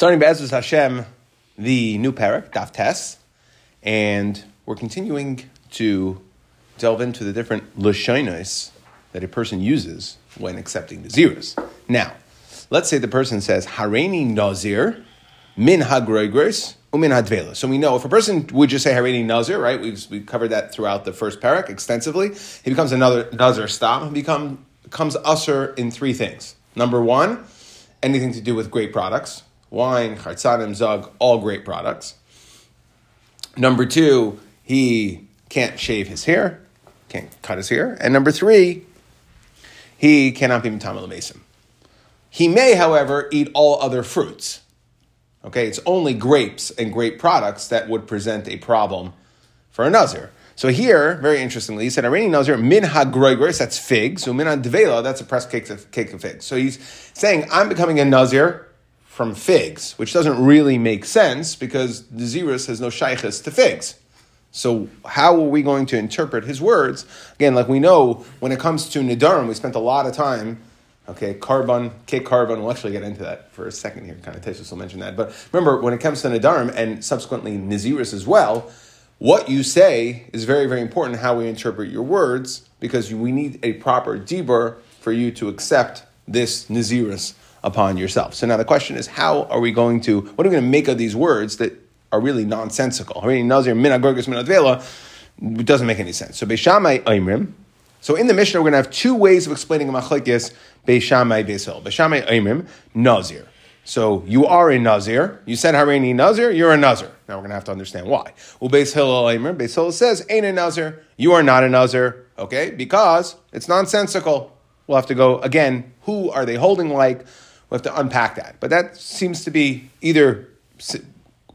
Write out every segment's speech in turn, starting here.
Starting Be'ezus Hashem, the new parak, Daf Tes, and we're continuing to delve into the different lashonos that a person uses when accepting the zeros. Now, let's say the person says, Hareini Nazir, min hagroigros, umin hadvela. So we know if a person would just say Hareini Nazir, right? We've, we covered that throughout the first parak extensively. He becomes another Nazir stam, he become, becomes usher in three things. Number one, anything to do with great products wine, chartzanim, zug, all great products. Number two, he can't shave his hair, can't cut his hair. And number three, he cannot be mitamel mason. He may, however, eat all other fruits. Okay, it's only grapes and grape products that would present a problem for a nazir. So here, very interestingly, he said, "Areni nazir min hagroigris." That's figs. So min advela. That's a pressed cake of, cake of figs. So he's saying, "I'm becoming a nazir from figs," which doesn't really make sense because the zirus has no shaykhis to figs. So how are we going to interpret his words? Again, like we know, when it comes to nidarim, we spent a lot of time. Okay, korban, cake korban. We'll actually get into that for a second here. Kind of Tesis will mention that. But remember, when it comes to nidarim and subsequently naziris as well, what you say is very, very important. How we interpret your words, because we need a proper dibur for you to accept this naziris upon yourself. So now the question is, how are we going to? What are we going to make of these words that are really nonsensical. It doesn't make any sense. So Beishamai Aimrim. So in the Mishnah, we're going to have two ways of explaining Machlekes Beishamai Beisil. Beishamai Aimrim Nazir. So you are a Nazir. You said Hareini Nazir, you're a Nazir. Now we're going to have to understand why. Ubeis Hillel Aimer, Beis Hillel says, ain't a Nazir. You are not a Nazir. Okay? Because it's nonsensical. We'll have to go again. Who are they holding like? We'll have to unpack that. But that seems to be either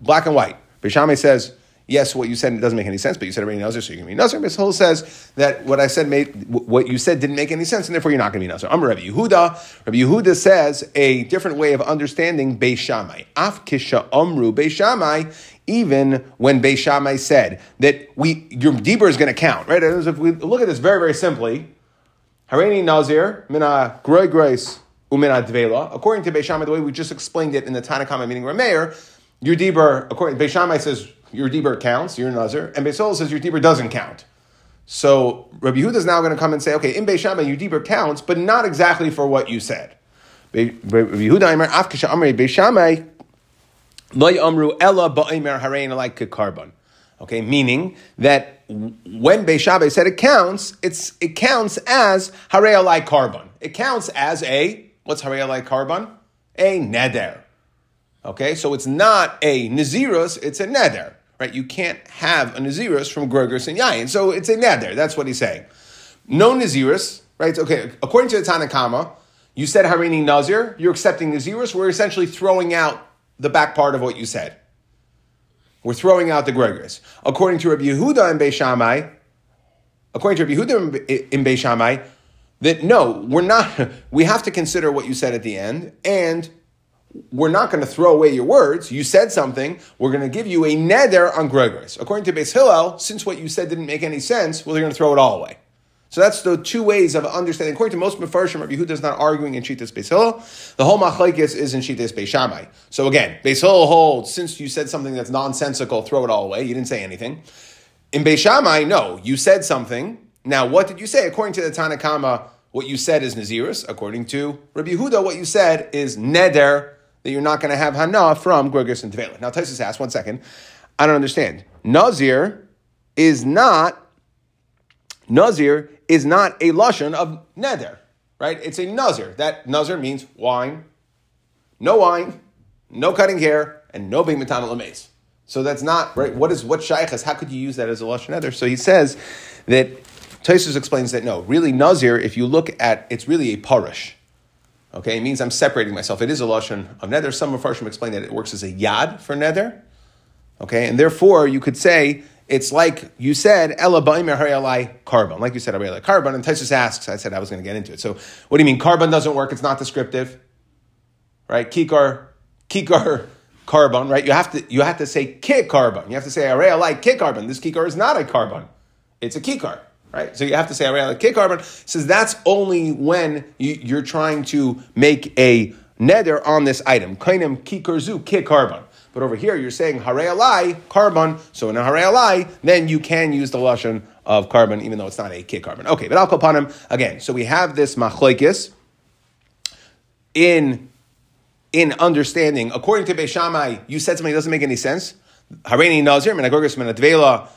black and white. Bishame says, yes, what you said doesn't make any sense, but you said already Nazir, so you can be Nazir. Bishol says that what I said made, what you said didn't make any sense, and therefore you're not going to be Nazir. I'm Rabbi Yehuda. Rabbi Yehuda says a different way of understanding Beis Shammai. Af kisha amru Beis Shammai, even when Beis Shammai said that we, your Dibur is going to count, right? If we look at this very, very simply, Hareini Nazir, mina groy grace, According to Beis Shammai, the way we just explained it in the Tanakhama meaning Rameir, your Dibur, according Beishamai says your Dibur counts, you're Nazir, and Beisol says your Dibur doesn't count. So Rabbi Yehuda is now going to come and say, okay, in Beishamai your Dibur counts, but not exactly for what you said. Rabbi Yehuda Aimer Afkisha Amri Beishamai Loy Amru Ella Ba'Aimer Harein like korban. Okay, meaning that when Beishabai said it counts, it's it counts as Harei like korban. It counts as a what's Harei korban? A neder. Okay, so it's not a Nazirus, it's a Neder, right? You can't have a Nazirus from Gregors and Yayin. So it's a Neder, that's what he's saying. No Nazirus, right? Okay, according to the Tanakama, you said Harini Nazir, you're accepting Nazirus, we're essentially throwing out the back part of what you said. We're throwing out the Gregors. According to Rabbi Yehuda and Beishamai, according to Rabbi Yehuda in Beishamai, that no, we're not, we have to consider what you said at the end, and we're not going to throw away your words. You said something. We're going to give you a neder on Gregors. According to Beis Hillel, since what you said didn't make any sense, well, they're going to throw it all away. So that's the two ways of understanding. According to most Mefarshim, Rabbi Yehuda is not arguing in Shitas Beis Hillel. The whole Machlekes is in Shitas Beis Shammai. So again, Beis Hillel holds, since you said something that's nonsensical, throw it all away. You didn't say anything. In Beis Shammai, no, you said something. Now, what did you say? According to the Tanakama, what you said is Nazirus. According to Rabbi Yehuda, what you said is Neder that you're not going to have hana from Gregos and Tevela. Now, Tysus asks, one second, I don't understand. Nazir is not, Nazir is not a lashon of neder, right? It's a Nazir. That Nazir means wine, no wine, no cutting hair, and no being matana lames. So that's not, right? What is, what shaykhas? How could you use that as a lashon neder? So he says that, Tysus explains that no, really Nazir, if you look at, it's really a parish. Okay, it means I'm separating myself. It is a lashon of nether. Some Mepharshim explain that it works as a yad for nether. Okay, and therefore you could say it's like you said ella harayalai korban. Like you said harayalai korban. And Taisus asks. I said I was going to get into it. So what do you mean korban doesn't work? It's not descriptive, right? Kikar, kikar. Korban, right? You have to you have to say kik korban. You have to say harayalai kik korban. This kikar is not a korban; it's a kikar right? So you have to say around the K korban. Says that's only when you, are trying to make a neder on this item. Kainim kikurzu ki korban. But over here, you're saying hare alai, korban. So in a hare alai, then you can use the lashon of korban, even though it's not a kit korban. Okay, but I'll again. So we have this machlokes in in understanding. According to Beishamai, you said something that doesn't make any sense. Hareini nazir menagorgus menadvela.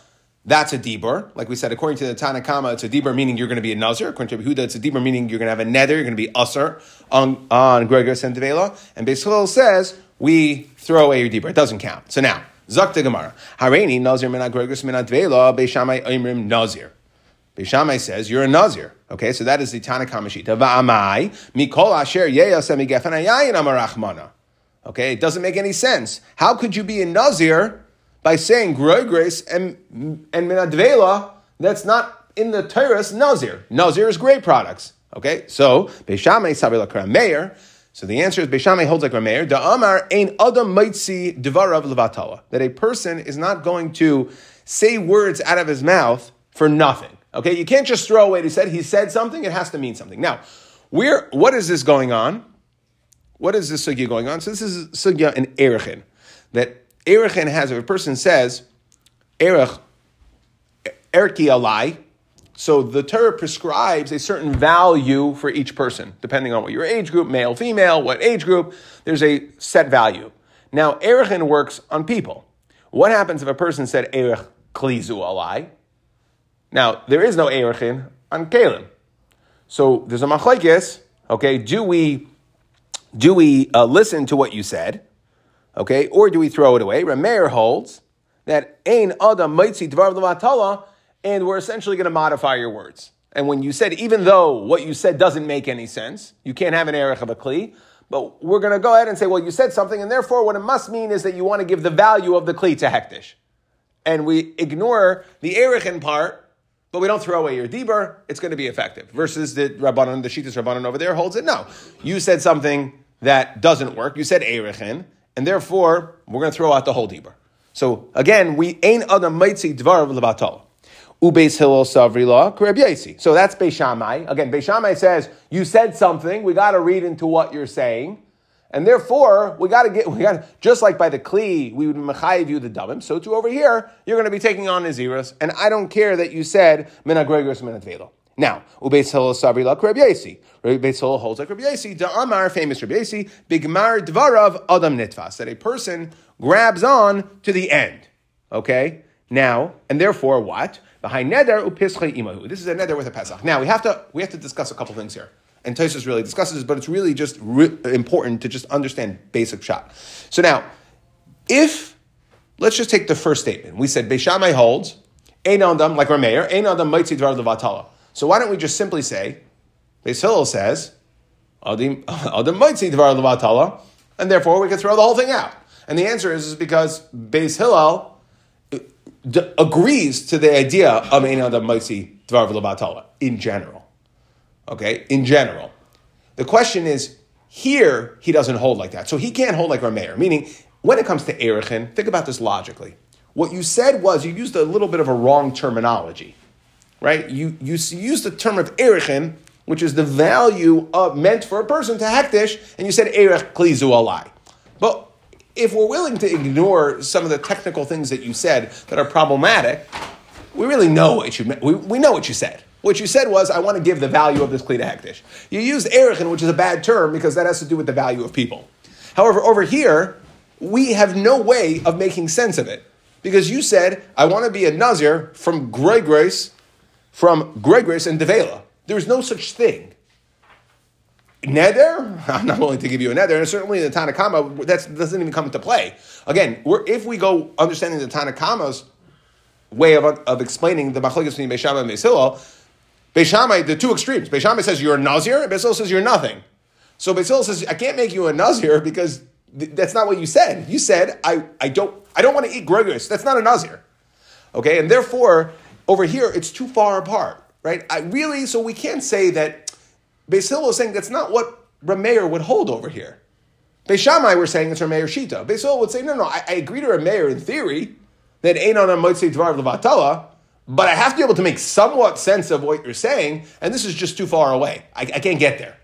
That's a dibur. Like we said, according to the Tanakama, it's a dibur meaning you're going to be a nazir. According to Yehuda, it's a dibur meaning you're going to have a nether. You're going to be usher on on Gregor and Devela. And Beisil says we throw away your dibur. It doesn't count. So now, Zakta Gemara. Hareini nazir min agregus min advela beishamai imrim nazir. Beishamai says you're a nazir. Okay, so that is the Tanakama Shita. Va'amai mikol asher igefanayayin amarachmana. Okay, it doesn't make any sense. How could you be a nazir by saying groy grace and and minadvela? That's not in the Torah's nazir. Nazir is great products. Okay, so Beishamai sabila meir. So the answer is Beishamai holds like Rameir. Da Amar ein adam maitzi devarav levatala. That a person is not going to say words out of his mouth for nothing. Okay, you can't just throw away. what He said he said something. It has to mean something. Now, where what is this going on? What is this sugya going on? So this is sugya in Erechin. That Erechin has, if a person says, Erech, Erki alai, so the Torah prescribes a certain value for each person, depending on what your age group, male, female, what age group, there's a set value. Now, Erechin works on people. What happens if a person said Erech klizu alai? Now, there is no Erechin on Kalim. So there's a machlekes, okay, do we, do we uh, listen to what you said, okay, or do we throw it away? Rameir holds that Ein Adam Maitzi Dvar Levatala, and we're essentially going to modify your words. And when you said, even though what you said doesn't make any sense, you can't have an erech of a kli, but we're going to go ahead and say, well, you said something, and therefore what it must mean is that you want to give the value of the kli to hektish. And we ignore the erechin part, but we don't throw away your deber, it's going to be effective. Versus the Rabbanon, the Shitas Rabbanon over there holds it. No. You said something that doesn't work. You said erechin, and therefore we're going to throw out the whole deber. So again, we ain't adam maitzi dvar of levatal. Ubeis Hillel Savrila, Kreb So that's Beishamai. Again, Beishamai says, you said something, we got to read into what you're saying. And therefore, we got to get, we got just like by the Kli, we would mechayiv you the Damim, so too over here, you're going to be taking on Naziris, and I don't care that you said, Mina Gregorus Minat Velo. Now, Ubeis Hillel Savrila, Kreb Yasi. Ubeis Hillel holds like Kreb Yasi, Da Amar, famous Kreb Yasi, Bigmar Dvarav Adam Nitfas, that a person grabs on to the end. Okay? Now, and therefore what? This is a neder with a pesach. Now we have to we have to discuss a couple things here, and Tosus really discusses this, but it's really just re- important to just understand basic shot. So now, if let's just take the first statement, we said Beishamai holds ein adam like Rameir ein adam mitzvah dvar levatala. So why don't we just simply say Beis Hillel says adam mitzvah dvar levatala, and therefore we can throw the whole thing out. And the answer is, is because Beis Hillel uh, d- agrees to the idea of Ein Adam Maitzi Dvar V'Labatala in general. Okay, in general. The question is, here he doesn't hold like that. So he can't hold like Rameir. Meaning, when it comes to Erichin, think about this logically. What you said was you used a little bit of a wrong terminology, right? You, you used the term of Erichin, which is the value of, meant for a person to hektish, and you said Erich Klizu Alai. But if we're willing to ignore some of the technical things that you said that are problematic, we really know what you we, we know what you said. What you said was, I want to give the value of this Kli to Hektish. You used Erichin, which is a bad term because that has to do with the value of people. However, over here, we have no way of making sense of it. Because you said, I want to be a Nazir from gray Grace, from Greg Grace and Devela. There's no such thing neder, I'm not willing to give you a neder, and certainly in the Tanakama, that doesn't even come into play. Again, if we go understanding the Tanakama's way of, of explaining the machlokes between Beishamai and Beisillah, Beishamai, the two extremes. Beishamai says you're a Nazir, and Beisillah says you're nothing. So Beisillah says, I can't make you a Nazir because th- that's not what you said. You said, I, I don't I don't want to eat Gregorius. That's not a Nazir. Okay, and therefore, over here, it's too far apart, right? I really, so we can't say that Beis Hillel is saying that's not what Rameir would hold over here. Beis Shammai were saying it's Rameir Shita. Beis Hillel would say, no, no, I, I agree to Rameir in theory that ain't on a Motzei Dvar Levatala, but I have to be able to make somewhat sense of what you're saying, and this is just too far away. I, I can't get there.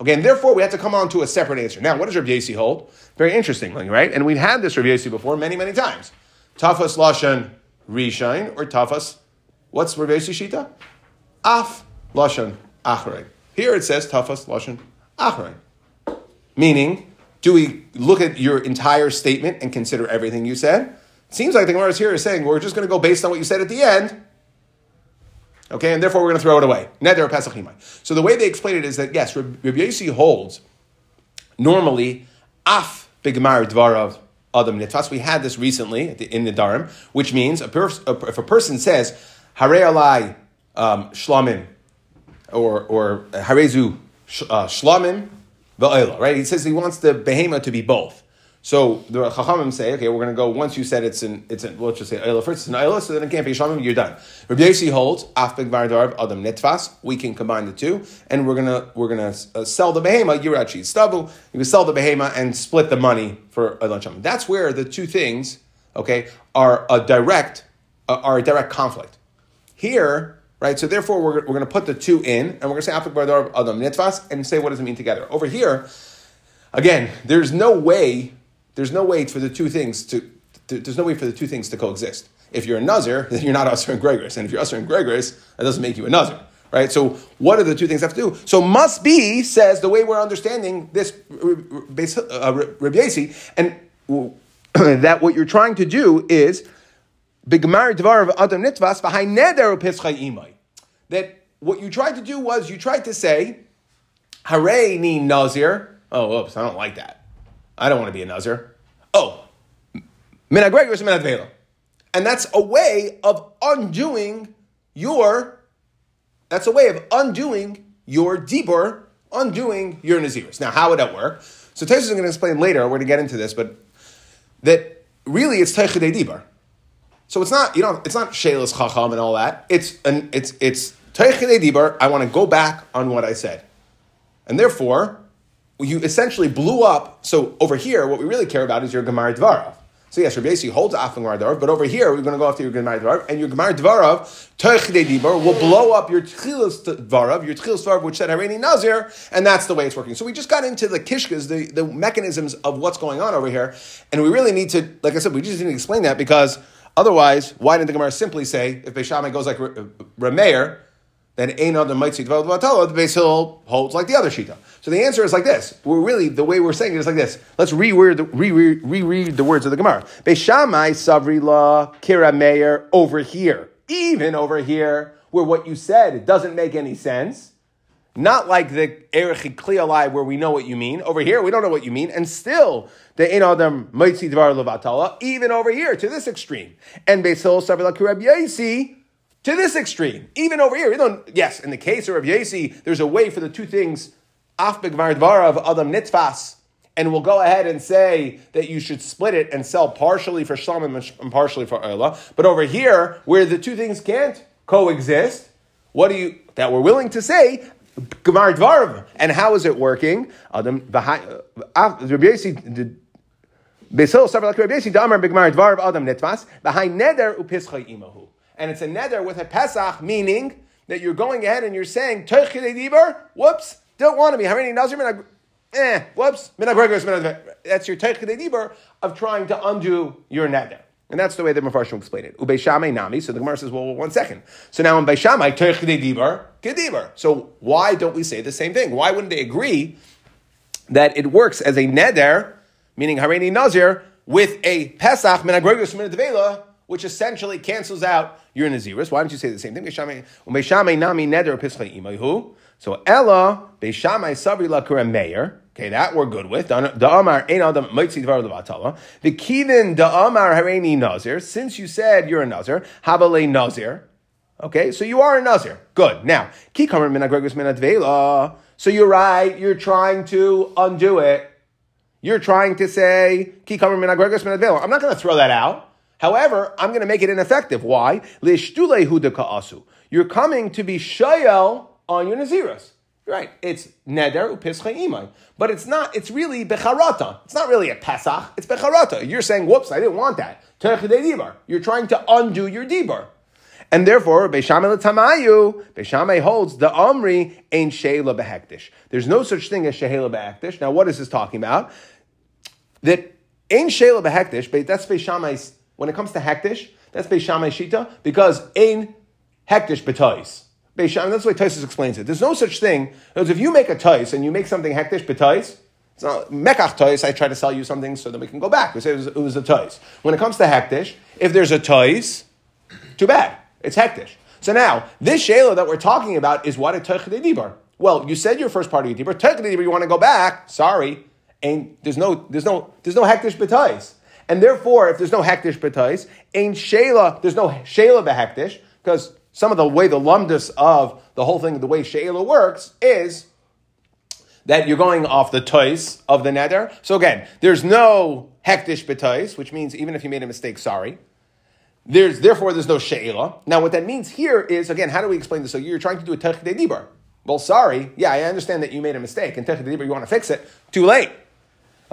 Okay, and therefore we have to come on to a separate answer. Now, what does Rabbi Yossi hold? Very interestingly, right? And we've had this Rabbi Yossi before many, many times. Tafas Lashon Rishain or Tafas, what's Yossi Shita? Af Lashon Achrein. Here it says Tafas Lashon Achrein. Meaning, do we look at your entire statement and consider everything you said? It seems like the Gemara here is saying we're just going to go based on what you said at the end. Okay, and therefore we're going to throw it away. Neder Pesachimai. So the way they explain it is that yes, Rabbi Yossi holds normally af bigmar dvarav adam nitfas. We had this recently in the Dharam, which means if a person says hare alai um, shlamim or or harezu uh, shlamim va'ela, right? He says he wants the behema to be both. So the Chachamim say, okay, we're going to go. Once you said it's an, it's an, let's just say Ayla first, it's an Ayla, so then it can't be Shamim. You're done. Rabbi Yossi holds Afbeg Vardarv Adam Nitvas. We can combine the two, and we're gonna we're gonna uh, sell the behema Yirachi Stabu. You can sell the behema and split the money for Ayla Shamim. That's where the two things, okay, are a direct uh, are a direct conflict. Here, right? So therefore, we're, we're going to put the two in, and we're going to say Vardarv Adam Nitvas, and say what does it mean together. Over here, again, there's no way there's no way for the two things to, to there's no way for the two things to coexist. If you're a Nazir, then you're not Usher and Gregorus. And if you're Usher and Gregorus, that doesn't make you a Nazir. Right? So what are the two things have to do? So must be says the way we're understanding this uh, Rabbi and that what you're trying to do is That what you tried to do was you tried to say, Hare ni Nazir. Oh, oops, I don't like that. I don't want to be a Nazir. Oh, minagregor minadvela. And that's a way of undoing your, that's a way of undoing your dibur, undoing your naziris. Now, how would that work? So Taisus is going to explain later, we're going to get into this, but that really it's teichidei dibur. So it's not, you know, it's not Sheilas Chacham and all that. It's an, it's, it's teichidei dibur. I want to go back on what I said. And therefore, you essentially blew up. So over here, what we really care about is your Gemara Dvarav. So yes, Rabbi Yossi holds Af Gemara Dvarav, but over here we're going to go after your Gemara Dvarav, and your Gemara Dvarav Teichidei Dibur will blow up your Tchilas Dvarav, your Tchilas Dvarav, which said Hareini Nazir, and that's the way it's working. So we just got into the kishkas, the, the mechanisms of what's going on over here, and we really need to, like I said, we just need to explain that because otherwise, why didn't the Gemara simply say if Beishamai goes like Rameir, uh, then Ein Adam might see the Beis Hill holds like the other Shita. So the answer is like this. We're really, the way we're saying it is like this. Let's reread the, re-read, reread the words of the Gemara. Beishamai Savri La Kira Meir over here. Even over here, where what you said doesn't make any sense. Not like the Erech Klialai where we know what you mean. Over here, we don't know what you mean. And still, the Ein Adam Maitzi Dvar Levatala, even over here, to this extreme. And Beis Hill Kira Yesi, to this extreme. Even over here, you know, yes, in the case of Rav Yesi, there's a way for the two things, af of adam nitfas, and we'll go ahead and say that you should split it and sell partially for shalom and partially for oila. But over here, where the two things can't coexist, what do you that we're willing to say? Gemar Dvarav. And how is it working? Adam Bigmar Dvarav Adam behind Neder Imahu and it's a neder with a Pesach, meaning that you're going ahead and you're saying, whoops, don't want to be. Harini Nazir, eh, whoops, that's your Dibur of trying to undo your neder. And that's the way the Mepharshim explain it. Ubeishamay nami. So the Gemara says, well, one second. So now in Beishamay, Dibur, Kedibur. So why don't we say the same thing? Why wouldn't they agree that it works as a neder, meaning Harini Nazir, with a Pesach, Menagregus Minadvela, which essentially cancels out your Naziris. Why don't you say the same thing? nami neder So Ella beishamay sabri lakura meir. Okay, that we're good with. The Amar ein adam mitzvah dvar levatala. The kivin the Amar hareini nazir. Since you said you're a nazir, habale nazir. Okay, so you are a nazir. Good. Now, ki kamer min agregus min advela. So you're right. You're trying to undo it. You're trying to say ki kamer min agregus min advela. I'm not going to throw that out. However, I'm going to make it ineffective. Why? You're coming to be shayel on your naziras. Right, it's neder upischa imay, but it's not. It's really becharata. It's not really a pesach. It's becharata. You're saying, "Whoops, I didn't want that." You're trying to undo your dibar, And therefore, Beishamay Tamayu, Beishamay holds the Omri ain't Sheila Behektish. There's no such thing as Sheila Behektish. Now, what is this talking about? That ain't Sheila Behektish, but that's Beishamay's, when it comes to Hektish, that's Beishamay Shita, because ain't Hektish Betois. Beishamay, that's the way Taisus explains it. There's no such thing, because if you make a Tais and you make something Hektish Betois, it's not mekach tois. I try to sell you something so that we can go back. We say it was, it was a tois. When it comes to hektish, if there's a tois, too bad. It's hektish. So now, this shayla that we're talking about is what a toich dibar. Well, you said your first part of. Toich dibar, you want to go back. Sorry. And there's no, there's no, there's no hektish b'tois. And therefore, if there's no hektish b'tois, ain't shayla, there's no shayla b'hektish, because some of the way the lumdus of the whole thing, the way shayla works, is that you're going off the tois of the neder. So again, there's no hektish betois, which means even if you made a mistake, sorry. There's therefore there's no she'ila. Now what that means here is again, how do we explain this? So you're trying to do a tech dibar. Well, sorry, yeah, I understand that you made a mistake, and tech dibar you want to fix it. Too late.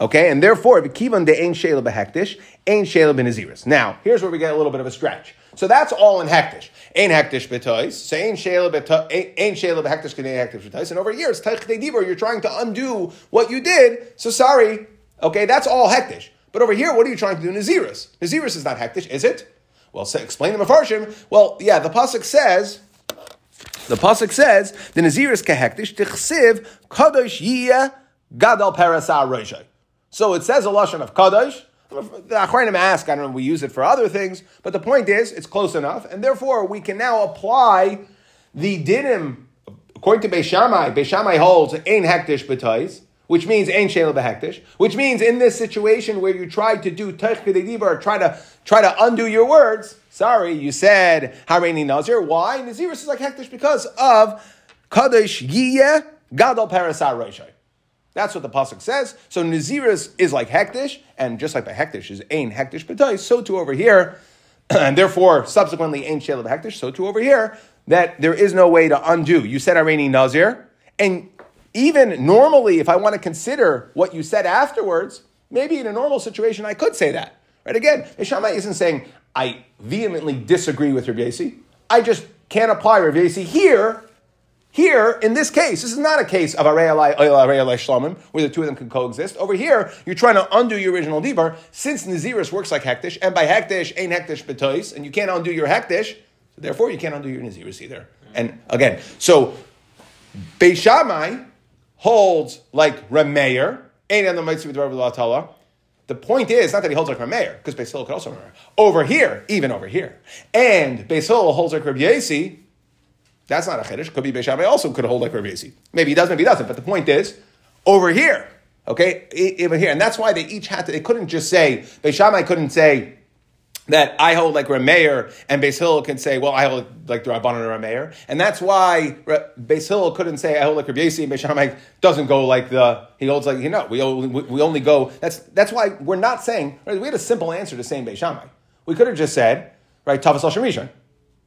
Okay, and therefore, kivan de ein she'ila behektish, ein she'ila benaziris. Now, here's where we get a little bit of a stretch. So that's all in hektish. Ein hektish betois. So ein shela ein shela behektish k'nei hektish betois. And over here it's teich dibur. You're trying to undo what you did. So sorry. Okay, that's all hektish. But over here, what are you trying to do? Naziris. Naziris is not hektish, is it? Well, say, explain the mafarshim. Well, yeah, the pasuk says. The pasuk says the naziris kahektish tichsiv kadosh yiyah gadol parasar roishay. So it says a lashon of kadosh. The Achronim ask, I don't know we use it for other things, but the point is, it's close enough, and therefore we can now apply the dinim, according to Beishamai, Beishamai holds ein hektish b'tais, which means ein shel behektish, which means in this situation where you try to do tech or try to try to undo your words, sorry, you said hareini nazir. Why? Nazirus is like hektish because of kadosh yiyeh gadol parasar roshai. That's what the pasuk says. So Naziris is like hektish, and just like the hektish is ain hektish b'toy, so too over here, and therefore subsequently ain shel of hektish, so too over here, that there is no way to undo. You said Irani Nazir, and even normally, if I want to consider what you said afterwards, maybe in a normal situation I could say that. Right? Again, Ishamai isn't saying I vehemently disagree with Rav I just can't apply Rav here here, in this case, this is not a case of Arei Shlomim, where the two of them can coexist. Over here, you're trying to undo your original Dibar, since Naziris works like Hektish, and by Hektish, ain't Hektish Betois, and you can't undo your Hektish, so therefore you can't undo your Naziris either. And again, so Beishamai holds like Rameir, ain't on the Mitzvah Tala. The point is not that he holds like Rameir, because Beis could also Rameir. Over here, even over here. And Beis holds like Rabbi Yasi, that's not a chiddush. Could be Beishamai also could hold like Rabbi. Maybe he does, maybe he doesn't. But the point is, over here, okay, over here, and that's why they each had to. They couldn't just say Beishamai couldn't say that I hold like Rameir, and Beis Hillel can say, well, I hold like the Rabbanon and Rameir, and that's why Beis Hillel couldn't say I hold like Rabbi Yasi, and Beis doesn't go like the he holds like you know we only, we only go. That's that's why we're not saying right, we had a simple answer to saying Beis We could have just said right Tavas al.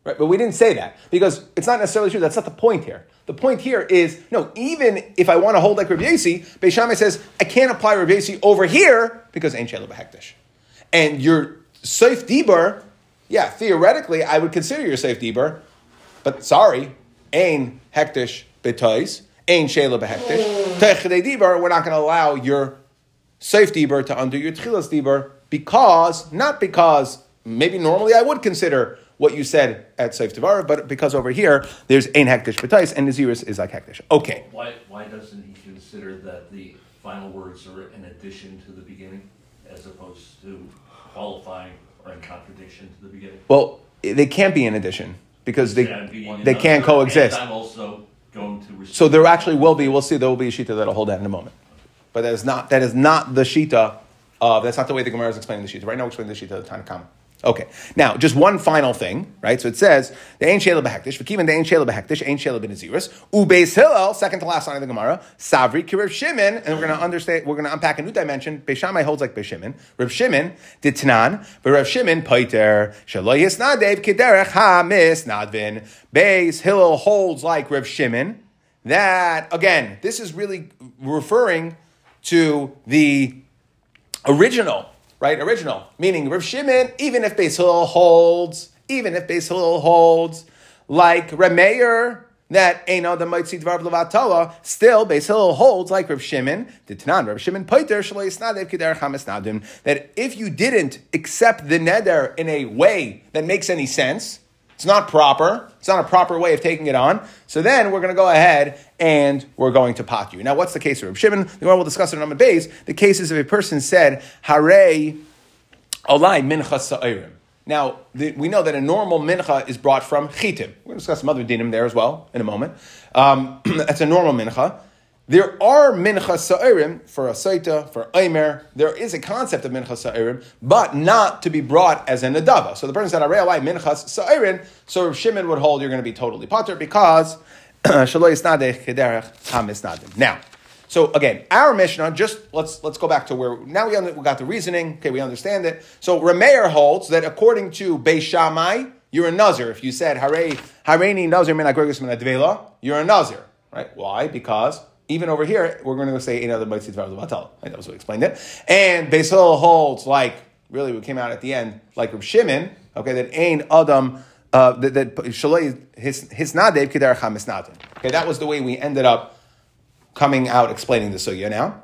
Right? But we didn't say that because it's not necessarily true. That's not the point here. The point here is no, even if I want to hold like Rabbi Yasi, Beishamai says I can't apply Rabbi over here because ain't Shelo Behektish. And your safe Deber, yeah, theoretically, I would consider your safe Deber, but sorry, ain Hektish Betois, ain Shelo Behektish. Hmm. Techede Deber, we're not going to allow your safe Deber to undo your Tchilas Deber because, not because maybe normally I would consider what you said at Seif Tavav, but because over here there's Ein Hektish B'tais and Naziris is like Hektish. Okay. Why, why doesn't he consider that the final words are an addition to the beginning as opposed to qualifying or in contradiction to the beginning? Well, they can't be in addition because they, they can't coexist. I'm also going to so there actually will be, we'll see, there will be a Shita that'll hold that in a moment. But that is not, that is not the Shita, uh, that's not the way the Gemara is explaining the Shita. Right now we're explaining the Shita of the Tanakh Okay. Now, just one final thing, right? So it says the ain't shela behektish, v'kivan the ain't shela behektish, ain't shela benaziris, ubeis hillel, second to last line of the Gemara, savri ki Shimon, and we're going to understand, we're going to unpack a new dimension. Beishamai holds like Shimon. Rav Shimon ditnan, but Rav Shimon paiter shaloy hisnadev kiderech ha misnadvin. Beis Hillel holds like Rav Shimon. That again, this is really referring to the original right? Original. Meaning Rav Shimon, even if Beis Hillel holds Even if Beis Hillel holds like Remeir, that ain't the mitzvah dvar levatala. Still, Beis Hillel holds like Rav Shimon, the Tanan, Rav Shimon Poiter shlo yisnadev kider nadim. That if you didn't accept the neder in a way that makes any sense, it's not proper. It's not a proper way of taking it on. So then we're going to go ahead and we're going to pot you. Now, what's the case of Rav Shimon? The one we'll discuss it on the base. The case is if a person said, Hare alai mincha sa'irim. Now, the, we know that a normal mincha is brought from chitim. We're going to discuss some other dinim there as well in a moment. Um, that's a normal mincha. There are mincha sa'irim for a saita, for aimer. There is a concept of mincha sa'irim, but not to be brought as a nadava. So the person said, "Arei minchas sa'irim." So Shimon would hold you're going to be totally potter because Now, so again, our Mishnah, just let's let's go back to where now we, we got the reasoning. Okay, we understand it. So Rameir holds that according to Beis Shammai, you're a nazir. If you said Hare Hareini Nazir min min you're a nazir, right? Why? Because even over here, we're going to say another Mitzvah. Right? That was what we explained it. And Basil holds like really we came out at the end like Reb Shimon. Okay, that Ain Adam. Uh, that, that his his nadev keder chamis Okay, that was the way we ended up coming out explaining the sugya now.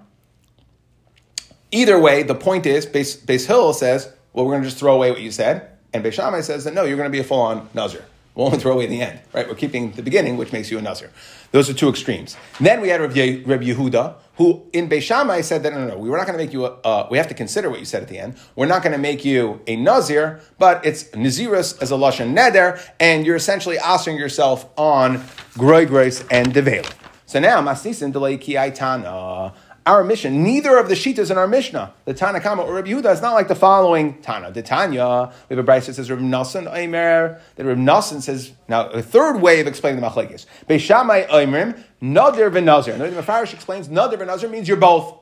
Either way, the point is, Base Hill says, well, we're going to just throw away what you said. And Beis Shammai says that no, you're going to be a full on Nazir. We'll only throw away the end, right? We're keeping the beginning, which makes you a Nazir. Those are two extremes. then we had Reb, Ye, Reb Yehuda, who in Beis Shammai said that no, no, no, we were not going to make you. A, uh, we have to consider what you said at the end. We're not going to make you a Nazir, but it's Nazirus as a lashon neder, and you're essentially asking yourself on Groy Grace and Devel. So now, Masnisin delay ki Tana. Our mission, neither of the Shitas in our Mishnah, the Tanakama or Rabbi Yehuda, is not like the following Tana. The Tanya, we have a Braisa that says Rabbi Nassan Aimer, that Rabbi Nassan says, now a third way of explaining the Machlekes. Beishamai Aimrim, Nadir v'Nazir. And the Mefarish explains Nadir v'Nazir means you're both.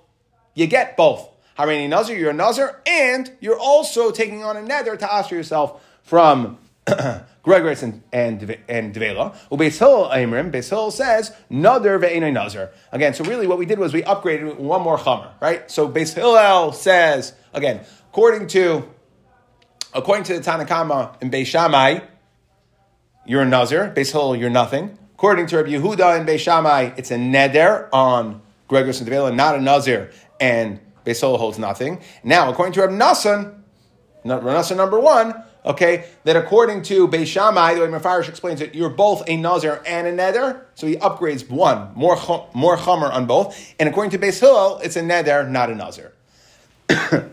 You get both. Harini Nazir, you're a Nazir, and you're also taking on a nether to ask yourself from Gregorius and and and Devela. Ubeis Hill Amrim, Beis Hill says Nader ve'enay Nazar. Again, so really what we did was we upgraded one more Chamer, right? So Beis Hillel says again, according to according to the Tanakama in Beis Shammai, you're a Nazir. Beis Hillel, you're nothing. According to Rabbi Yehuda and Beis Shammai, it's a neder on Gregorius and Devela, not a Nazir, and Beis Hillel holds nothing. Now, according to Rabbi Nassan, Rabbi Nassan number one okay, that according to Beis Shammai, the way Mefarish explains it, you're both a Nazir and a Neder, so he upgrades one, more, more Chomer on both. And according to Beis Hillel, it's a Neder, not a Nazir.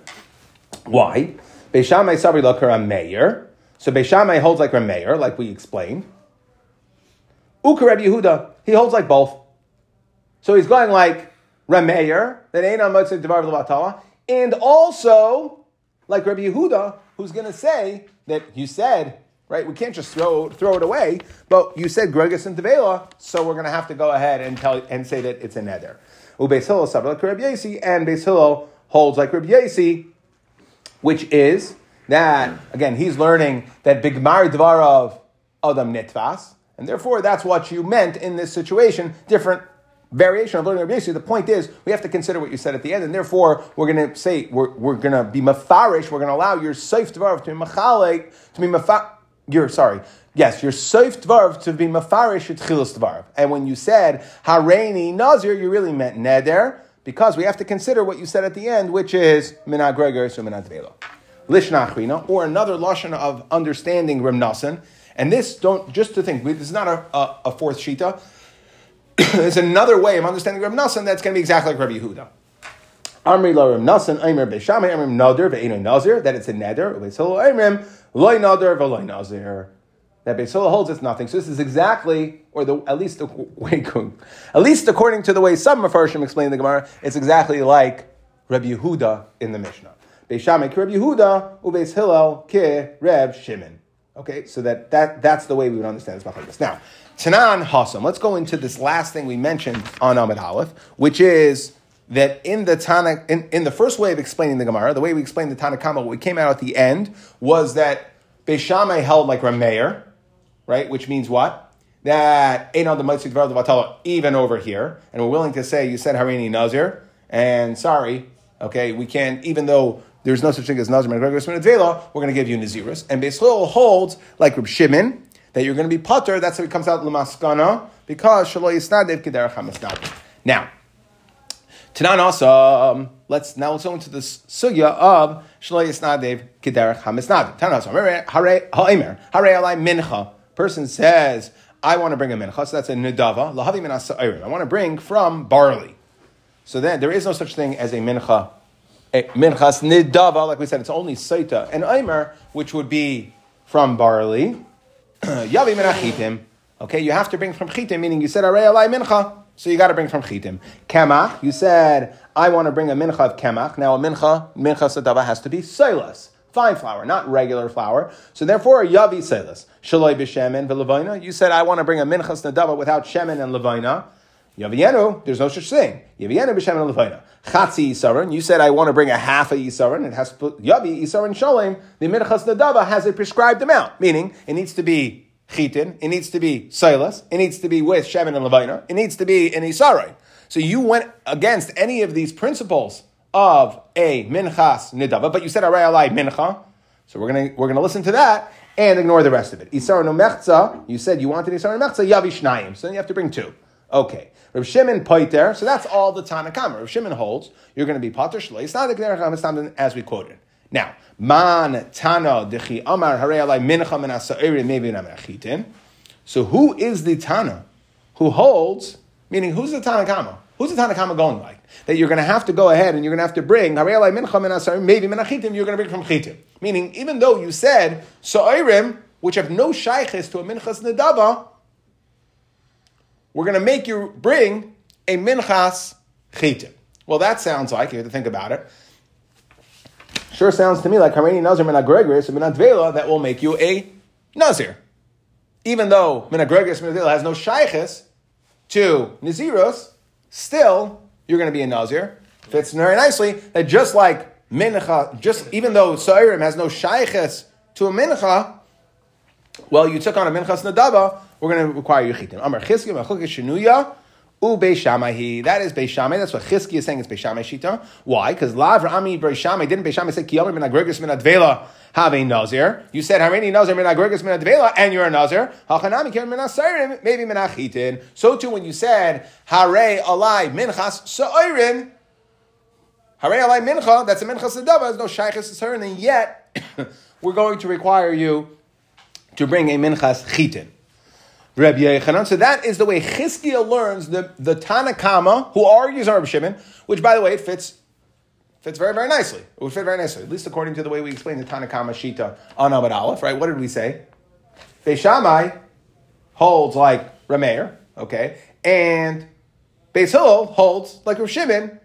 Why? Beis Shammai Sabri Lakar Meir. So Beis Shammai holds like a Rameir, like we explained. Uka Reb Yehuda, he holds like both. So he's going like Rameir, that ain't on Motzei Devar and also like Rabbi Yehuda, who's going to say that you said, right, we can't just throw, throw it away, but you said Gregus and Tevela, so we're going to have to go ahead and tell and say that it's a nether. Ubeis Hillel like Rabbi Yasi, and Beis holds like Rabbi Yasi, which is that, again, he's learning that Bigmar Dvarav Adam Nitvas, and therefore that's what you meant in this situation, different variation of learning Rabbi Yossi. The point is, we have to consider what you said at the end, and therefore we're going to say we're, we're going to be mafarish. We're going to allow your safe dvarv to be machalik to be mafar. You're sorry. Yes, your safe dvarv to be mafarish at chilas. And when you said hareini nazir, you really meant neder because we have to consider what you said at the end, which is minag gregor so minag velo. Lishnachrina, or another lashon of understanding Rimnasan. And this, don't just to think, this is not a, a, a fourth shita. There's another way of understanding Reb Nassan that's going to be exactly like Rabbi Yehuda. Amri la Reb Nassan, Aimer Beishamai, Amrim Nader, Ve'eno Nazir, that it's a Neder, Beisolo Amrim, Loi Nader, Ve'loi Nazir. That Beisolo holds it's nothing. So this is exactly, or the, at least the way, at least according to the way some Mepharshim explain the Gemara, it's exactly like Rabbi Yehuda in the Mishnah. Beishamai ki Rabbi Yehuda, Ubeis Hillel ki Reb Shimon. Okay, so that, that that's the way we would understand this. Now, Tanan Hasam. Let's go into this last thing we mentioned on Amid Aleph, which is that in the Tana, in, in, the first way of explaining the Gemara, the way we explained the Tanakama, what we came out at the end was that Beishamai held like Rameir, right? Which means what? That ain't on the Mitzvah Vatala even over here, and we're willing to say you said Harini Nazir, and sorry, okay, we can't, even though there's no such thing as Nazir Menadvela, we're going to give you Nazirus. And Beis holds, like Reb Shimon, that you're going to be Potter, that's how it comes out Lamaskana, because Shalo Yisnadev Kederach HaMasnadev. Now, Tanan also, um, let's now let's go into the sugya of Shlo Yisnadev Kederach HaMisnadev. Tanan also, Hare Ha'emer, Hare Alai Mincha. Person says, I want to bring a mincha, so that's a nidava. Lahavi minas I want to bring from barley. So then there is no such thing as a mincha, a minchas nidava, like we said, it's only saita and aimer, which would be from barley. Yavi minachitim. Okay, you have to bring from chitim, meaning you said arei alai mincha. So you got to bring from chitim. Kemach, you said, I want to bring a mincha of kemach. Now a mincha, mincha sadava has to be silas, fine flour, not regular flour. So therefore, a yavi silas. Shaloi b'shemen v'levina. You said, I want to bring a mincha sadava without shemen and levina. Yavienu, there's no such thing. Yavienu b'shemen and levina. Chatzi yisaron. You said, I want to bring a half a yisaron. It has yavi yisaron shalem. The mincha sadava has a prescribed amount, meaning it needs to be chitin, it needs to be silas, it needs to be with shemen and levina, it needs to be an isarai. So you went against any of these principles of a minchas nidava, but you said aray alai mincha. So we're gonna we're gonna listen to that and ignore the rest of it. Isar no mechza, you said you wanted isar no mechza, yavi shnayim. So then you have to bring two. Okay. Rav Shimon poiter, so that's all the Tanakama. Rav Shimon holds, you're going to be pater shlei. It's not the as we quoted. Now, man tana dechi amar hare alai mincha min asa'iri namechitin. So who is the tana who holds? Meaning, who's the tana kama? Who's the tana kama going like? That you're going to have to go ahead and you're going to have to bring hare alai mincha min asa'iri maybe minachitim. You're going to bring from chitim. Meaning, even though you said sa'irim, which have no shaykhis to a minchas nedava, we're going to make you bring a minchas chitim. Well, that sounds like, you have to think about it, Sure sounds to me like Harani Nazir Minagregris and Minadvela that will make you a Nazir. Even though Minagregris Minadvela has no shaykhis to Naziros, still you're going to be a Nazir. Fits very nicely that just like Mincha, just even though Sa'irim has no shaykhis to a Mincha, well, you took on a Minchas Nadaba, we're going to require you chitim. Amar Chizkim, Shenuya, U Beishamai. That is Beishamai. That's what Chizki is saying. It's Beishamai Shita. Why? Because Lav Rami Beishamai didn't Beishamai say Kiyomer min Agregus min Advela have a Nazir. You said Harini Nazir min Agregus min Advela and you're a Nazir. Hachanami Kiyomer min Asairim maybe min Achitin. So too when you said Hare Alai Minchas Sairin. Hare Alai Mincha. That's a Minchas Sedava. There's no Sairin, and yet we're going to require you to bring a Minchas Chitin. Reb Yechanan. So that is the way Chizkiah learns the, the Tanakama, who argues Reb Shimon, which, by the way, it fits fits very, very nicely. It would fit very nicely, at least according to the way we explain the Tanakama Shita on Amad Aleph, right? What did we say? Beishamai holds like Rameir, okay, and Beis Hillel holds like Reb Shimon.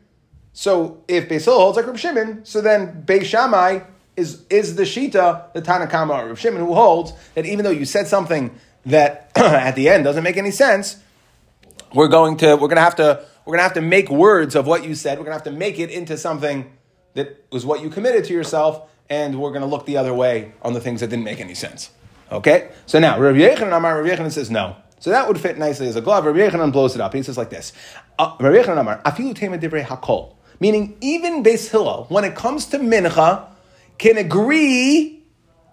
So if Beis Hillel holds like Reb Shimon, so then Beishamai is, is the Shita, the Tanakama or Reb Shimon, who holds that even though you said something that at the end doesn't make any sense, we're going to we're going to have to we're going to have to make words of what you said. We're going to have to make it into something that was what you committed to yourself, and we're going to look the other way on the things that didn't make any sense. Okay, so now Rav Yechanan Amar Rav Yechanan says no. So that would fit nicely as a glove. Rav Yechanan blows it up. He says like this: uh, Rav Yechanan Amar Afilu Tema Divrei Hakol, meaning even Beis Hillel, when it comes to mincha, can agree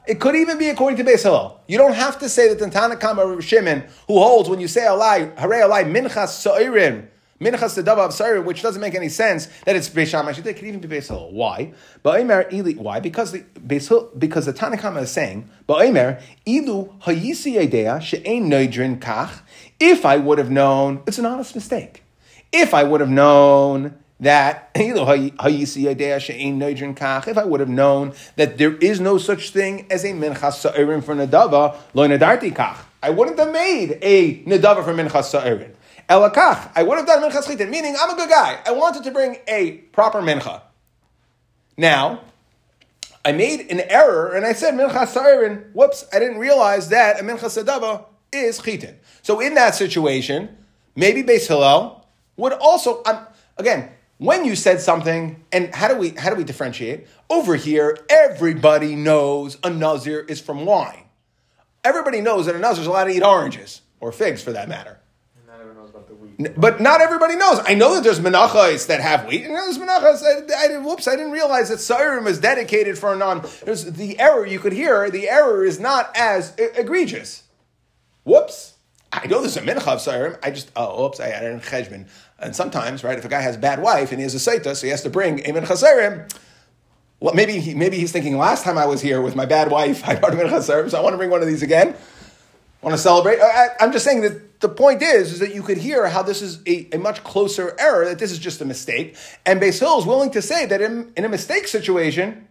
it could even be according to Beis Hillel. You don't have to say that the Tanakama of Shimon, who holds when you say alai, hare alai, minchas sa'irin, minchas sedava of sa'irin, which doesn't make any sense, that it's Beis Shammai. It could even be Beis Hillel. Why? Why? Because the Beis Hillel, because the Tanakama is saying, Ba'omer, ilu hayisi idea she'ein noidrin kach, if I would have known, it's an honest mistake. If I would have known that if I would have known that there is no such thing as a minchas sa'irin for nadava, lo nadarti kach. I wouldn't have made a nadava for minchas sa'irin. Elakach, I would have done minchas chitin, meaning I'm a good guy. I wanted to bring a proper mincha. Now, I made an error and I said minchas sa'irin. Whoops, I didn't realize that a minchas sadava is chitin. So in that situation, maybe Beis Hillel would also, um, again, when you said something, and how do we how do we differentiate? Over here, everybody knows a nazir is from wine. Everybody knows that a nazir is allowed to eat oranges or figs, for that matter. But not everybody knows. I know that there's menachos that have wheat, and there's menachos. I, I, whoops, I didn't realize that Sairim is dedicated for a non. There's the error you could hear. The error is not as egregious. Whoops. I know there's a mincha of Sairim. I just oh, whoops, I added in cheshbon. And sometimes, right, if a guy has a bad wife and he has a saita, so he has to bring a mincha Sairim. Well, maybe he, maybe he's thinking last time I was here with my bad wife, I brought a mincha Sairim, so I want to bring one of these again. Want to celebrate? I, I'm just saying that the point is, is that you could hear how this is a, a much closer error, that this is just a mistake. And Beis Hill is willing to say that in, in a mistake situation,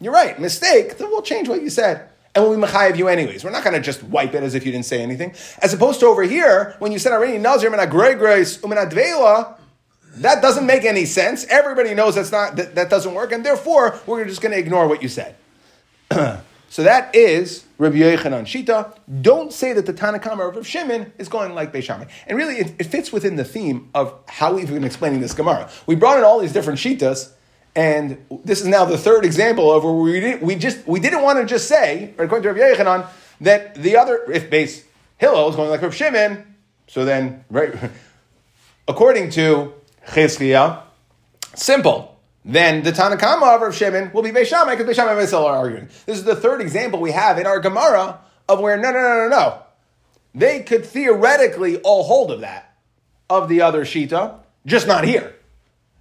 you're right, mistake, then we'll change what you said. And we'll be you anyways. We're not going to just wipe it as if you didn't say anything. As opposed to over here, when you said already, Nazir min grace umin that doesn't make any sense. Everybody knows that's not that, that doesn't work, and therefore we're just going to ignore what you said. So that is Rabbi Yochanan Shita. Don't say that the Tanakhama of Shimon is going like Beishamai. And really, it, it, fits within the theme of how we've been explaining this Gemara. We brought in all these different Shitas, and this is now the third example of where we, did, we just we didn't want to just say, according to Rabbi Yochanan, that the other, if base Hillel is going like Rav Shimon, so then, right, according to Chizkiah, simple then the Tanakama of Rav Shimon will be Beishamai because Beishamai and Beisil are arguing. This is the third example we have in our Gemara of where no, no, no, no, no. They could theoretically all hold of that, of the other Shita, just not here.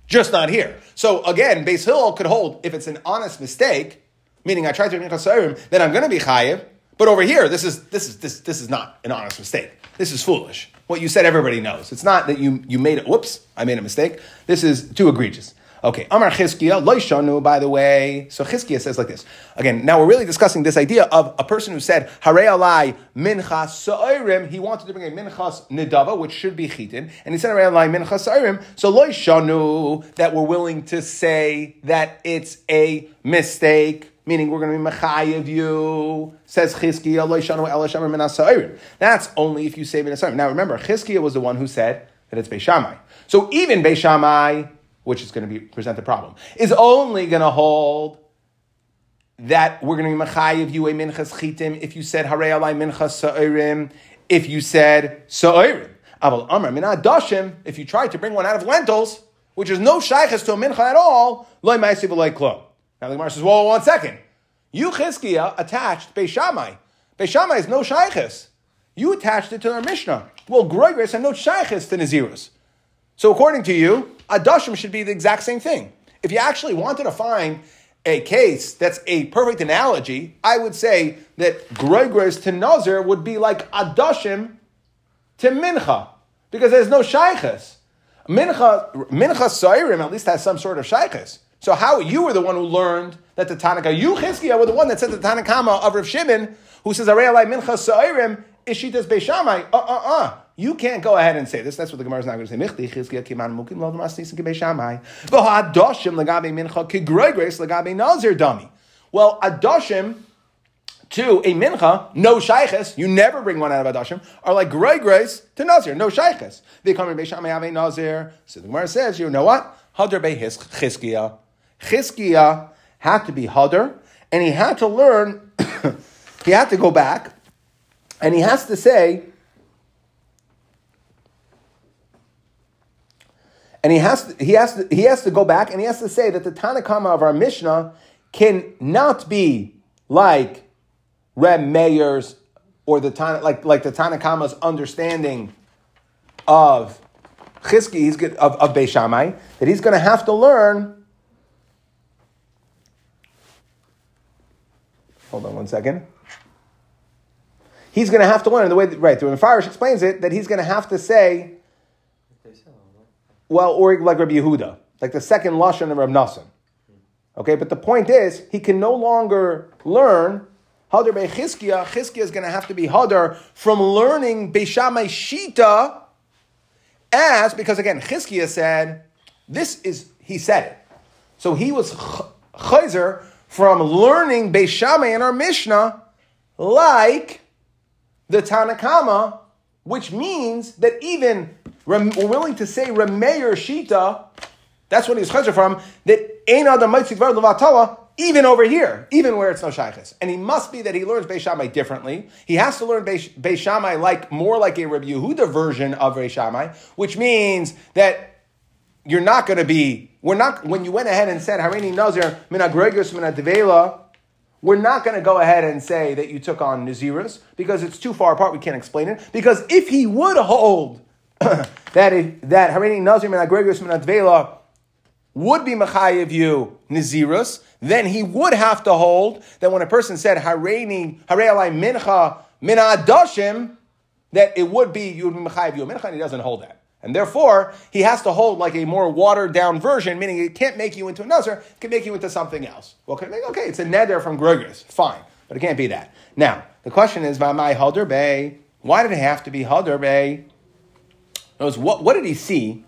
Just not here. So again, Beis Hill could hold if it's an honest mistake, meaning I tried to make a then I'm going to be chayiv. But over here, this is this is this this is not an honest mistake. This is foolish. What you said, everybody knows. It's not that you you made it. Whoops, I made a mistake. This is too egregious. Okay, Amar Chizkiya, Loishanu, by the way. So Chizkiya says like this. Again, now we're really discussing this idea of a person who said, Hare alai minchas sa'irim. He wanted to bring a minchas nidava, which should be chitin, and he said, Hare alai minchas sa'irim. So Loishanu, that we're willing to say that it's a mistake meaning we're going to be mechayiv you, says Chizkiya, Loishanu elashamar minas That's only if you say minas Now remember, Chizkiya was the one who said that it's Beishamai. So even Beishamai, which is going to be present the problem, is only going to hold that we're going to be machayiv you a minchas chitim if you said harei alai minchas sa'irim, if you said sa'irim. Aval amar min adashim, if you tried to bring one out of lentils, which is no shaykhs to a mincha at all, loy ma'isiv loy klum. Now the Gemara says, well, one second. You, Chizkiah, attached Beishamai. Beishamai is no shaykhs. You attached it to our Mishnah. Well, Groigres have no shaykhs to Nazirus. So according to you, Adashim should be the exact same thing. If you actually wanted to find a case that's a perfect analogy, I would say that Gregors to Nazir would be like Adashim to Mincha, because there's no Shaykhas. Mincha, Mincha Sairim at least has some sort of Shaykhas. So how you were the one who learned that the Tanaka, you Chizkiah were the one that said the Tanakama of Rav Shimon, who says Arei Mincha Sairim, Ishitas Beishamai. Uh uh uh. You can't go ahead and say this. That's what the Gemara is not going to say. Michti chizkiya kiman mukim lo demasnis kibei shamai. V'ha'adoshim legabe mincha kigroigres legabe nazir dami. Well, adoshim to a mincha, no shayches, you never bring one out of adoshim, are like groigres to nazir, no shayches. They come in beishamai have a nazir. So the Gemara says, you know what? Hadar be chizkiya. Chizkiya had to be hadar, and he had to learn, he had to go back, and he has to say, And he has to, he has to, he has to go back and he has to say that the Tanakama of our Mishnah cannot be like Reb Meir's or the Tana, like like the Tanakama's understanding of Chizki, he's of, of Beishamai, that he's going to have to learn. Hold on one second. He's going to have to learn the way that, right. The Mefarish explains it that he's going to have to say well, or like Rabbi Yehuda, like the second lashon of Rabbi Nassim. Okay, but the point is, he can no longer learn Hadar Be Chizkiah. Chizkiah is going to have to be Hadar from learning Beishamai Shita as, because again, Chizkiah said, this is, he said it. So he was Chayzer from learning Beishamai in our Mishnah like the Tanakama, which means that even we're willing to say Remeir Shita, that's what he's chazar from, that Ein Adam Maitzik Levatala, even over here, even where it's no shaykhis. And he must be that he learns Beis Shammai differently. He has to learn Beis, Beis like more like a Rabbi Yehuda version of Beis Shammai, which means that you're not going to be. We're not when you went ahead and said Harini Nazir mina Gregus mina Devela. We're not going to go ahead and say that you took on Nazirus because it's too far apart. We can't explain it. Because if he would hold that if, that Harini Nazir mina Gregus mina Devela would be Machayev you Nazirus, then he would have to hold that when a person said Hareini, Harei mincha min adashim, that it would be you would be Machayev you mincha, and he doesn't hold that. And therefore, he has to hold like a more watered down version, meaning it can't make you into a Nazar, it can make you into something else. Make? Okay, it's a neder from Gregus, fine, but it can't be that. Now, the question is, my Halder Bay, why did it have to be Halder Bay? What, what did he see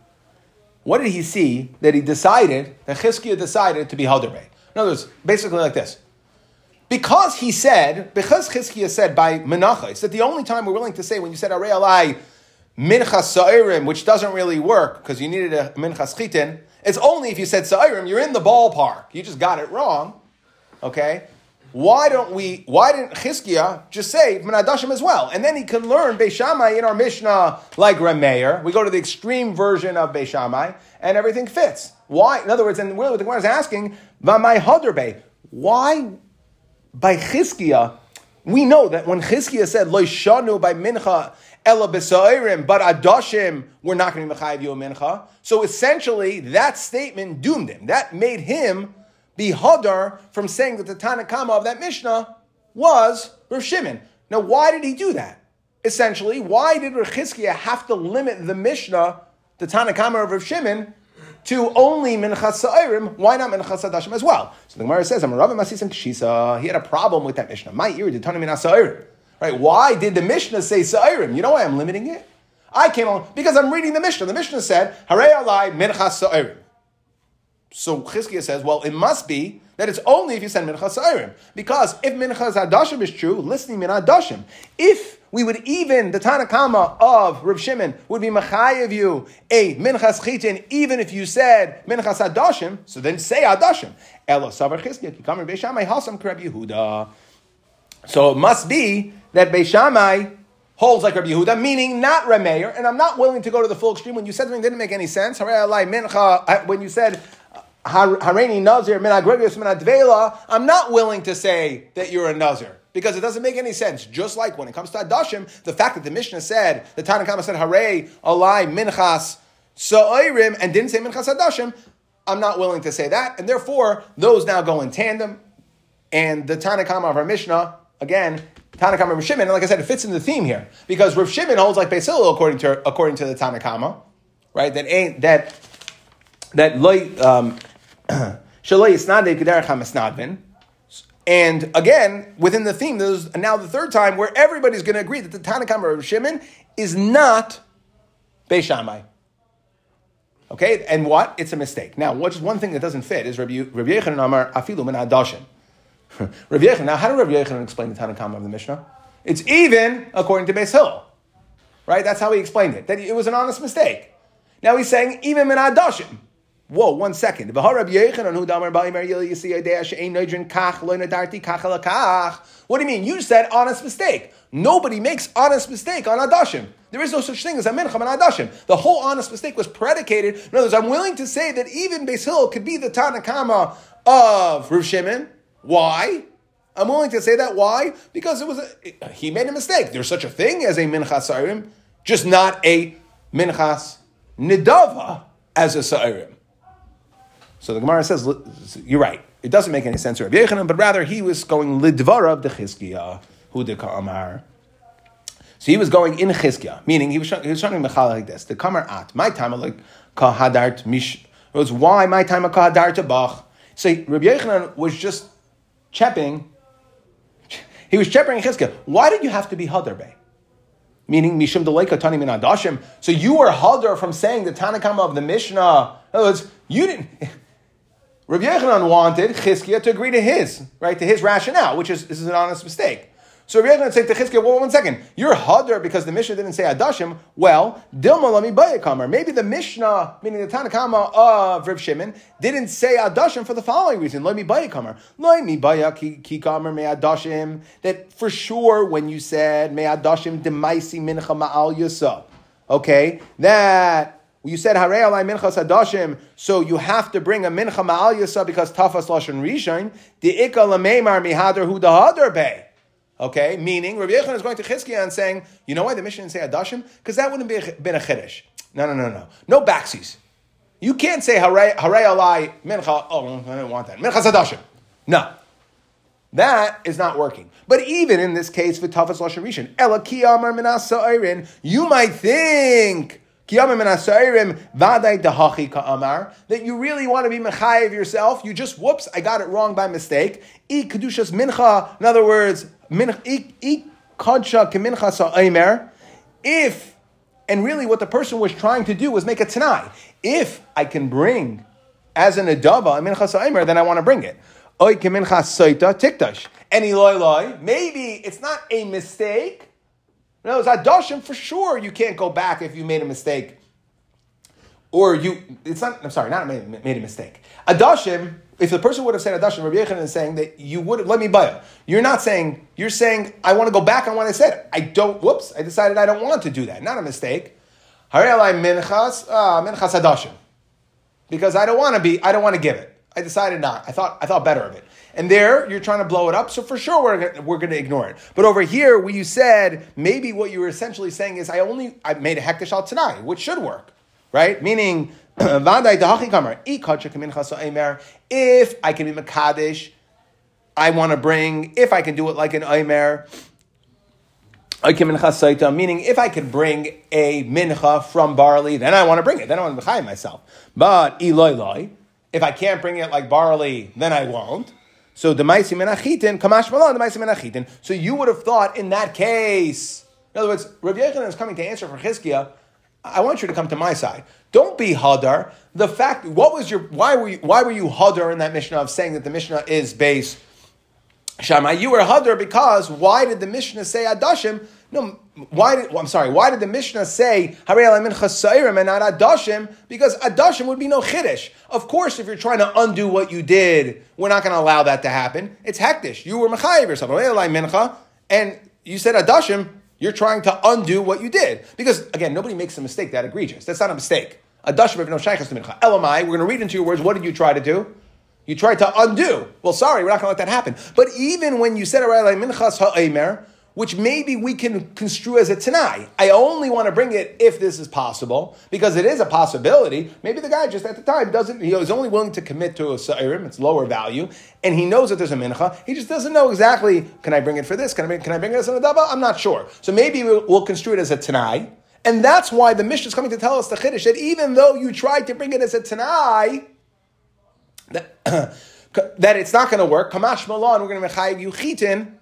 what did he see that he decided, that Chizkiah decided to be Hadarbe? In other words, basically like this. Because he said, because Chizkiah said by Menachos, that the only time we're willing to say when you said Arei Alai Minchas Sa'irim, which doesn't really work because you needed a Minchas Chitin, it's only if you said Sa'irim, you're in the ballpark. You just got it wrong. Okay? Why don't we, why didn't Chizkiah just say Menadashim as well? And then he can learn Beishamai in our Mishnah like Rameir. We go to the extreme version of Beishamai and everything fits. Why? In other words, and what the Gemara is asking, Vamai Hadarbe, why by Chizkiah, we know that when Chizkiah said Lo Shanu by Mincha Ela but Adashim, we're not going to be Mechayiv Mincha. So essentially, that statement doomed him. That made him be hadar from saying that the Tanakama of that Mishnah was Rav Shimon. Now, why did he do that? Essentially, why did Rav have to limit the Mishnah, the Tanakama of Rav Shimon, to only Minchas Sa'irim? Why not Minchas Sadashim as well? So the Gemara says, Rav Masis and Kshisa, he had a problem with that Mishnah. My ear did Tana Minchas Sa'irim. Right? Why did the Mishnah say Sa'irim? You know why I'm limiting it? I came on because I'm reading the Mishnah. The Mishnah said, alai minchas sa'irim. So Chizkiah says, well, it must be that it's only if you send Minchas Sa'irim. Because if Minchas Adashim is true, listening Min Adashim. If we would even, the Tanakama of Rav Shimon would be Machayev you a Minchas Chitin, even if you said Minchas Adashim, so then say Adashim. Elo Savar Chizkiah, Kikamer Beishamai, Hasam Kreb Yehuda. So it must be that Beishamai holds like Rabbi Yehuda, meaning not Rameir, and I'm not willing to go to the full extreme. When you said something didn't make any sense, when you said Nazir min agregius min advela, I'm not willing to say that you're a Nazir. Because it doesn't make any sense. Just like when it comes to Adashim, the fact that the Mishnah said, the Tanakhama said, Harei alai minchas sa'oirim, and didn't say minchas Adashim, I'm not willing to say that. And therefore, those now go in tandem. And the Tanakhama of our Mishnah, again, Tanakhama Rav Shimon, and like I said, it fits in the theme here. Because Rav Shimon holds like Basil according to, according to the Tanakhama, right? That ain't, that, that, um, and again, within the theme, there's now the third time where everybody's going to agree that the Tanakhama of Shimon is not Beishamai. Okay, and what? It's a mistake. Now, what's one thing that doesn't fit is Rabbi, Rabbi Yochanan Amar Afilu Min Adashim. Rabbi Yochanan. Now, how did Rabbi Yochanan explain the Tanakhama of the Mishnah? It's even according to Beis Hill, right? That's how he explained it. That it was an honest mistake. Now he's saying even Min Adashim. Whoa, one second. Er what do you mean? You said honest mistake. Nobody makes honest mistake on Adashim. There is no such thing as a mincham on Adashim. The whole honest mistake was predicated. In other words, I'm willing to say that even Beis Hill could be the Tanakama of Rav Shimon. Why? I'm willing to say that. Why? Because it was a, he made a mistake. There's such a thing as a minchas sa'irim, just not a minchas nidava as a sa'irim. So the Gemara says, you're right. It doesn't make any sense to Rabbi Yochanan, but rather he was going lidvarav de Chizkiah, hu de. So he was going in Chizkiah, meaning he was, he was trying to mechal like this. The Kamar at, my time like kahadart mish, it was why my time a kahadart bach. So Rabbi Yochanan was just chepping, he was chepping Chizkiah. Why did you have to be Hadarbe? Meaning Mishum Deleika Tani Min Adashim. So you were Hadar from saying the Tanakama of the Mishnah. In other words, you didn't. Rabbi Yochanan wanted Chizkiah to agree to his, right, to his rationale, which is this is an honest mistake. So Rabbi Yochanan is saying to Chizkiah, well, one second, you're Hadar because the Mishnah didn't say Adashim. Well, Dilma Lami Bayakamar. Maybe the Mishnah, meaning the Tanakama of Rav Shimon, didn't say Adashim for the following reason. Lami Bayakamar. Lami Baya Kikamar Me Adashim. That for sure when you said Me Adashim Demaisi Mincha Ma'al Yasa. Okay, that you said Harei Alai Minchas Adashim, so you have to bring a Mincha Ma'al Yasa because Tafas Lashon Rishon. The Ika Lameimar Mihadar Hu Dahadar Bey. Okay, meaning Rabbi Yechon is going to Chizkiah and saying, you know why the mission didn't say Adashim? Because that wouldn't be been a Chiddush. No, no, no, no. No backsies. You can't say Hare Alai Mincha, oh, I don't want that. Mincha Adashim. No. That is not working. But even in this case, V'tafas Lashon Rishon, Ela Ki Amar Minasa you might think that you really want to be mechayev yourself. You just whoops, I got it wrong by mistake. Mincha. In other words, if and really what the person was trying to do was make a tanai. If I can bring as an adava a mincha sa'imer, then I want to bring it. Oy kemincha tiktash. Any loy loy. Maybe it's not a mistake. No, it's adoshim for sure. You can't go back if you made a mistake. Or you, it's not, I'm sorry, not made, made a mistake. Adoshim, if the person would have said Adoshim, Rabbi Yochanan is saying that you would have, let me buy it. You're not saying, you're saying, I want to go back on what I said. I don't, whoops, I decided I don't want to do that. Not a mistake. Harei minchas, ah, minchas Adoshim. Because I don't want to be, I don't want to give it. I decided not. I thought, I thought better of it. And there, you're trying to blow it up, so for sure we're, we're going to ignore it. But over here, where you said, maybe what you were essentially saying is, I only, I made a hektish al which should work, right? Meaning, if I can be Makadish, I want to bring, if I can do it like an Aimer, meaning if I could bring a mincha from barley, then I want to bring it. Then I want to be myself. But if I can't bring it like barley, then I won't. So the Maisi Menachitin, Kamash Malon, the Maisi Menachitin. So you would have thought in that case, in other words, Rav Yechon is coming to answer for Chizkiah. I want you to come to my side. Don't be hadar. The fact, what was your, why were you, why were you hadar in that Mishnah of saying that the Mishnah is based Shammai? You were hadar because why did the Mishnah say Adashim? No, why did, well, I'm sorry, why did the Mishnah say Harei Alamin Chasairim and not Adashim? Because Adashim would be no Chiddush. Of course, if you're trying to undo what you did, we're not going to allow that to happen. It's hektish. You were Mechayiv yourself, Mincha, and you said Adashim, you're trying to undo what you did. Because, again, nobody makes a mistake that egregious. That's not a mistake. Adashim no Shaykhas to Mincha. Elamai, we're going to read into your words, what did you try to do? You tried to undo. Well, sorry, we're not going to let that happen. But even when you said Minchas Ha'emer, which maybe we can construe as a Tanai. I only want to bring it if this is possible, because it is a possibility. Maybe the guy just at the time doesn't, he was only willing to commit to a Sa'irim, it's lower value, and he knows that there's a Mincha. He just doesn't know exactly, can I bring it for this? Can I bring, can I bring it as an Adaba? I'm not sure. So maybe we'll, we'll construe it as a Tanai. And that's why the Mishnah is coming to tell us the Chiddush that even though you tried to bring it as a Tanai, that, that it's not going to work. Kamash Malon, we're going to mechayiv you chitin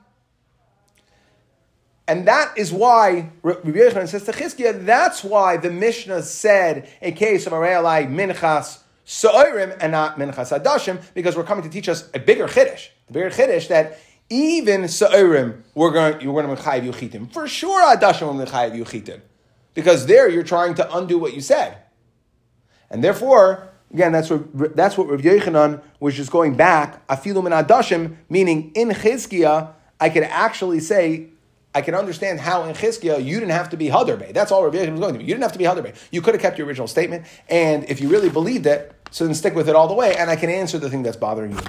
and that is why Rabbi Yochanan says to Chizkiah, that's why the Mishnah said a case of Arei Minchas So'irim and not Minchas Adashim, because we're coming to teach us a bigger Chiddush. The bigger Chiddush that even So'irim, we're going, you're going to Mechayiv Yuchitim. For sure Adashim will Mechayiv Yuchitim. Because there you're trying to undo what you said. And therefore, again, that's what, that's what Rabbi Yochanan was just going back, Afilu Min Adashim, meaning in Chizkiah, I could actually say I can understand how in Chizkiah you didn't have to be Hadarbe. That's all Rabbi was going to be. You didn't have to be Hadarbe. You could have kept your original statement, and if you really believed it, so then stick with it all the way, and I can answer the thing that's bothering you.